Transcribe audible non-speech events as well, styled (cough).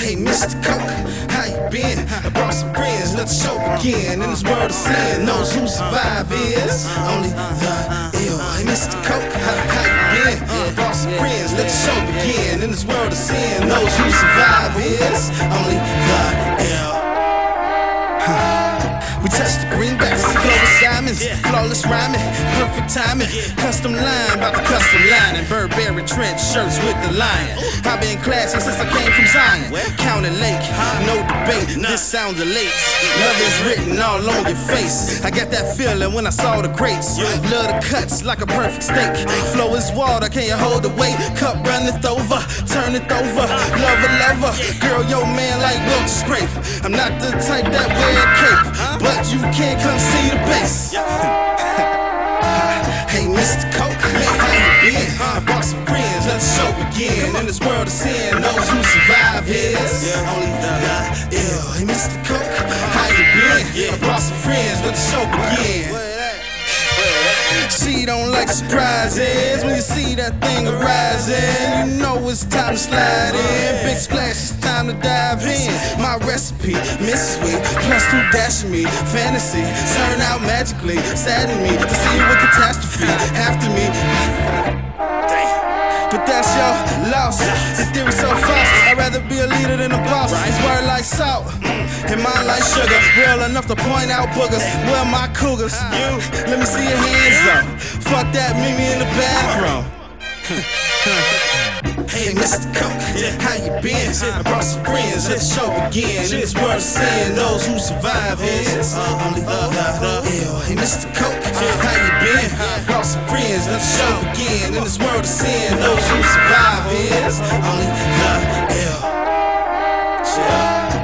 Hey, Mr. Coke, how you been? I brought some friends, let the show begin. In this world of sin, knows who survive is only the ill. Hey, Mr. Coke, how, how you been? I brought some friends, let the show begin. In this world of sin, knows who survive is only the ill. We touch the greenbacks, flawless diamonds, flawless rhyming, perfect timing, custom line, about the custom line, and Burberry trench shirts with the lion. I've been classy since I came from Zion, County Lake, no debate. This sounds elate. Love is written all on your face. I got that feeling when I saw the grapes. Love the cuts like a perfect steak. Flow is water, can you hold the weight? Cup runneth over, turn it over. Lover, lover, girl, your man like Wilkes Scrape. I'm not the type that wear a cape, but you can't come see the base. In this world of sin, those who survive is only the ill. Hey, Mr. Coke, how you been? I brought some friends, let the show begin. She don't like surprises when you see that thing arising. You know it's time to slide in. Big splash, it's time to dive in. My recipe, Miss Sweet, plus two dash me. Fantasy, turn out magically. Sadden me to see what catastrophe after me. But that's your loss. The theory's so false. I'd rather be a leader than a boss. It's word like salt, and mine like sugar. Real enough to point out boogers. Where my cougars? You, let me see your hands up. Fuck that, meet me in the bathroom. (laughs) Hey, Mr. Coke, how you been? I brought some friends, let the show begin. World of sin, those who survive is uh, only the, the ill. Hey, Mr. Coke, how you been? I brought some friends, let the show begin. In this world of sin, those survive is only the ill. Yeah.